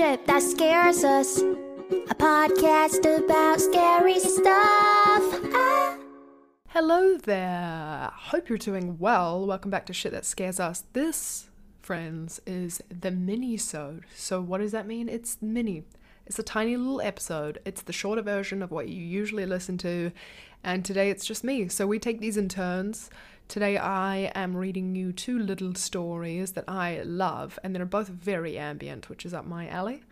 that scares us. A podcast about scary stuff. Ah. Hello there. Hope you're doing well. Welcome back to Shit That Scares Us. This, friends, is the mini-sode. So what does that mean? It's mini. It's a tiny little episode. It's the shorter version of what you usually listen to. And today it's just me. So we take these in turns. Today I am reading you two little stories that I love, and they're both very ambient, which is up my alley.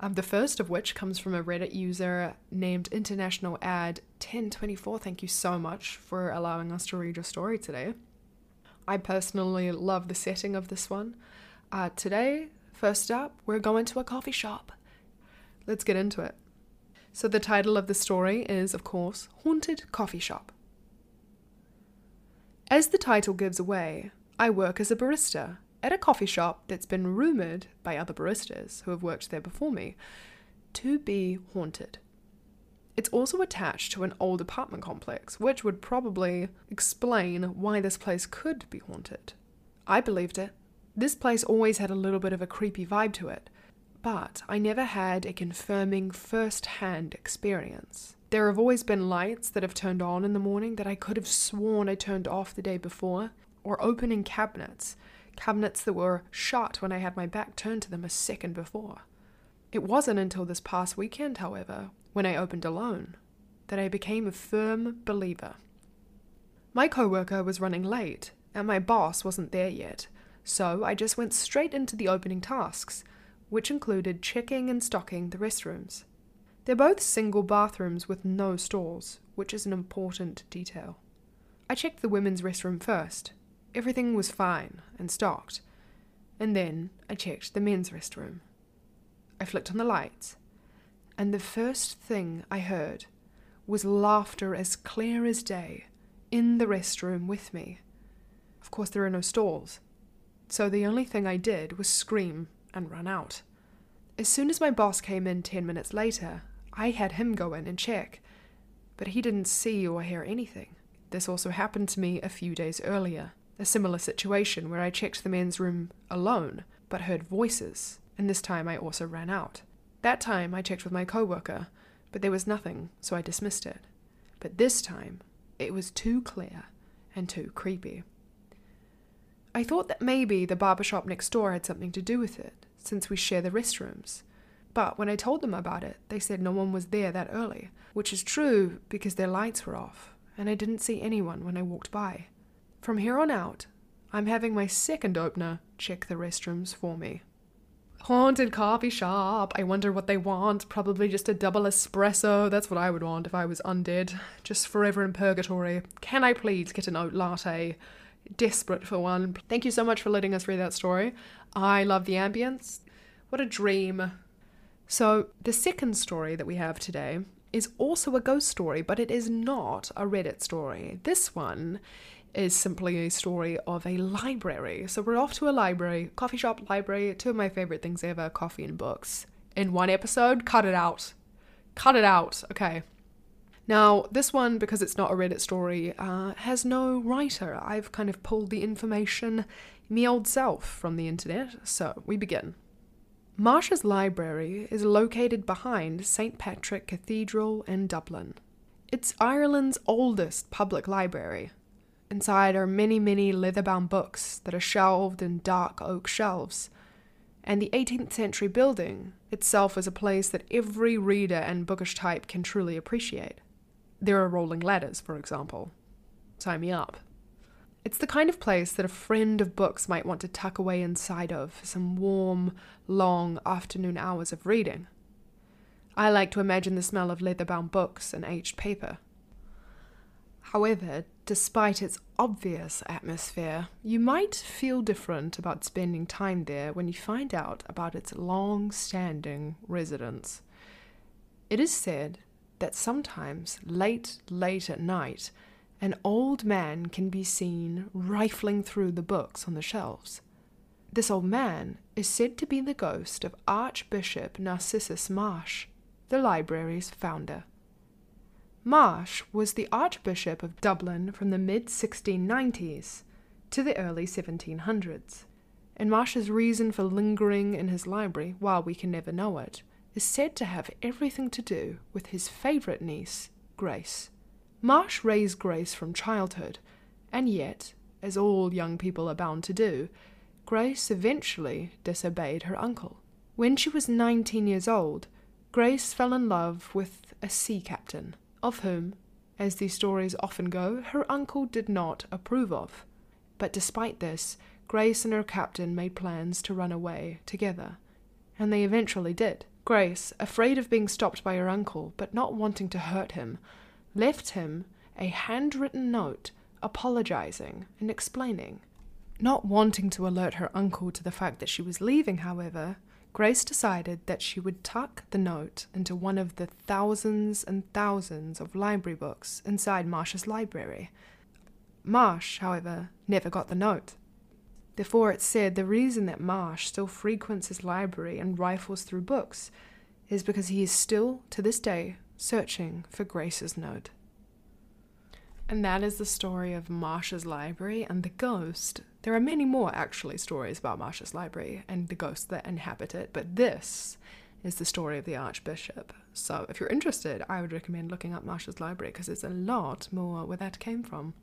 Um, the first of which comes from a Reddit user named International Ad 1024. Thank you so much for allowing us to read your story today. I personally love the setting of this one. Uh, today, first up, we're going to a coffee shop. Let's get into it. So, the title of the story is, of course, Haunted Coffee Shop. As the title gives away, I work as a barista at a coffee shop that's been rumoured by other baristas who have worked there before me to be haunted. It's also attached to an old apartment complex, which would probably explain why this place could be haunted. I believed it. This place always had a little bit of a creepy vibe to it, but I never had a confirming first hand experience. There have always been lights that have turned on in the morning that I could have sworn I turned off the day before, or opening cabinets, cabinets that were shut when I had my back turned to them a second before. It wasn't until this past weekend, however, when I opened alone, that I became a firm believer. My coworker was running late, and my boss wasn't there yet, so I just went straight into the opening tasks, which included checking and stocking the restrooms. They're both single bathrooms with no stalls, which is an important detail. I checked the women's restroom first. Everything was fine and stocked. And then I checked the men's restroom. I flicked on the lights, and the first thing I heard was laughter as clear as day in the restroom with me. Of course, there are no stalls, so the only thing I did was scream and run out. As soon as my boss came in ten minutes later, I had him go in and check, but he didn't see or hear anything. This also happened to me a few days earlier, a similar situation where I checked the men's room alone, but heard voices, and this time I also ran out. That time I checked with my coworker, but there was nothing, so I dismissed it. But this time, it was too clear and too creepy. I thought that maybe the barber shop next door had something to do with it, since we share the restrooms. But when I told them about it, they said no one was there that early, which is true because their lights were off, and I didn't see anyone when I walked by. From here on out, I'm having my second opener check the restrooms for me. Haunted coffee shop. I wonder what they want. Probably just a double espresso. That's what I would want if I was undead. Just forever in purgatory. Can I please get an oat latte? Desperate for one. Thank you so much for letting us read that story. I love the ambience. What a dream. So, the second story that we have today is also a ghost story, but it is not a Reddit story. This one is simply a story of a library. So, we're off to a library, coffee shop library, two of my favorite things ever coffee and books. In one episode, cut it out. Cut it out. Okay. Now, this one, because it's not a Reddit story, uh, has no writer. I've kind of pulled the information me old self from the internet. So, we begin. Marsh's library is located behind St. Patrick Cathedral in Dublin. It's Ireland's oldest public library. Inside are many, many leather bound books that are shelved in dark oak shelves. And the 18th century building itself is a place that every reader and bookish type can truly appreciate. There are rolling ladders, for example. Sign me up. It's the kind of place that a friend of books might want to tuck away inside of for some warm, long afternoon hours of reading. I like to imagine the smell of leather bound books and aged paper. However, despite its obvious atmosphere, you might feel different about spending time there when you find out about its long standing residents. It is said that sometimes, late, late at night, an old man can be seen rifling through the books on the shelves. This old man is said to be the ghost of Archbishop Narcissus Marsh, the library's founder. Marsh was the Archbishop of Dublin from the mid 1690s to the early 1700s, And Marsh's reason for lingering in his library, while we can never know it, is said to have everything to do with his favourite niece, Grace. Marsh raised Grace from childhood, and yet, as all young people are bound to do, Grace eventually disobeyed her uncle. When she was 19 years old, Grace fell in love with a sea captain, of whom, as these stories often go, her uncle did not approve of. But despite this, Grace and her captain made plans to run away together, and they eventually did. Grace, afraid of being stopped by her uncle, but not wanting to hurt him, left him a handwritten note apologizing and explaining. Not wanting to alert her uncle to the fact that she was leaving, however, Grace decided that she would tuck the note into one of the thousands and thousands of library books inside Marsh's library. Marsh, however, never got the note. Therefore, it's said the reason that Marsh still frequents his library and rifles through books is because he is still, to this day, searching for Grace's note. And that is the story of Marsh's library and the ghost. There are many more, actually, stories about Marsh's library and the ghosts that inhabit it, but this is the story of the Archbishop. So, if you're interested, I would recommend looking up Marsh's library because there's a lot more where that came from.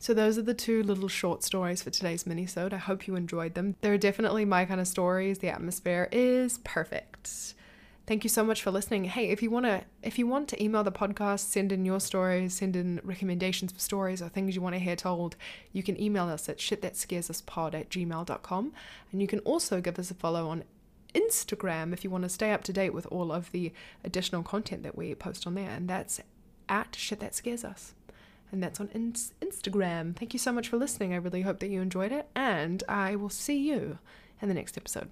So those are the two little short stories for today's minisode. I hope you enjoyed them. They're definitely my kind of stories. The atmosphere is perfect. Thank you so much for listening. Hey, if you wanna if you want to email the podcast, send in your stories, send in recommendations for stories or things you want to hear told, you can email us at shitthatscaresuspod at gmail.com. And you can also give us a follow on Instagram if you want to stay up to date with all of the additional content that we post on there. And that's at shit that scares us and that's on in- Instagram. Thank you so much for listening. I really hope that you enjoyed it, and I will see you in the next episode.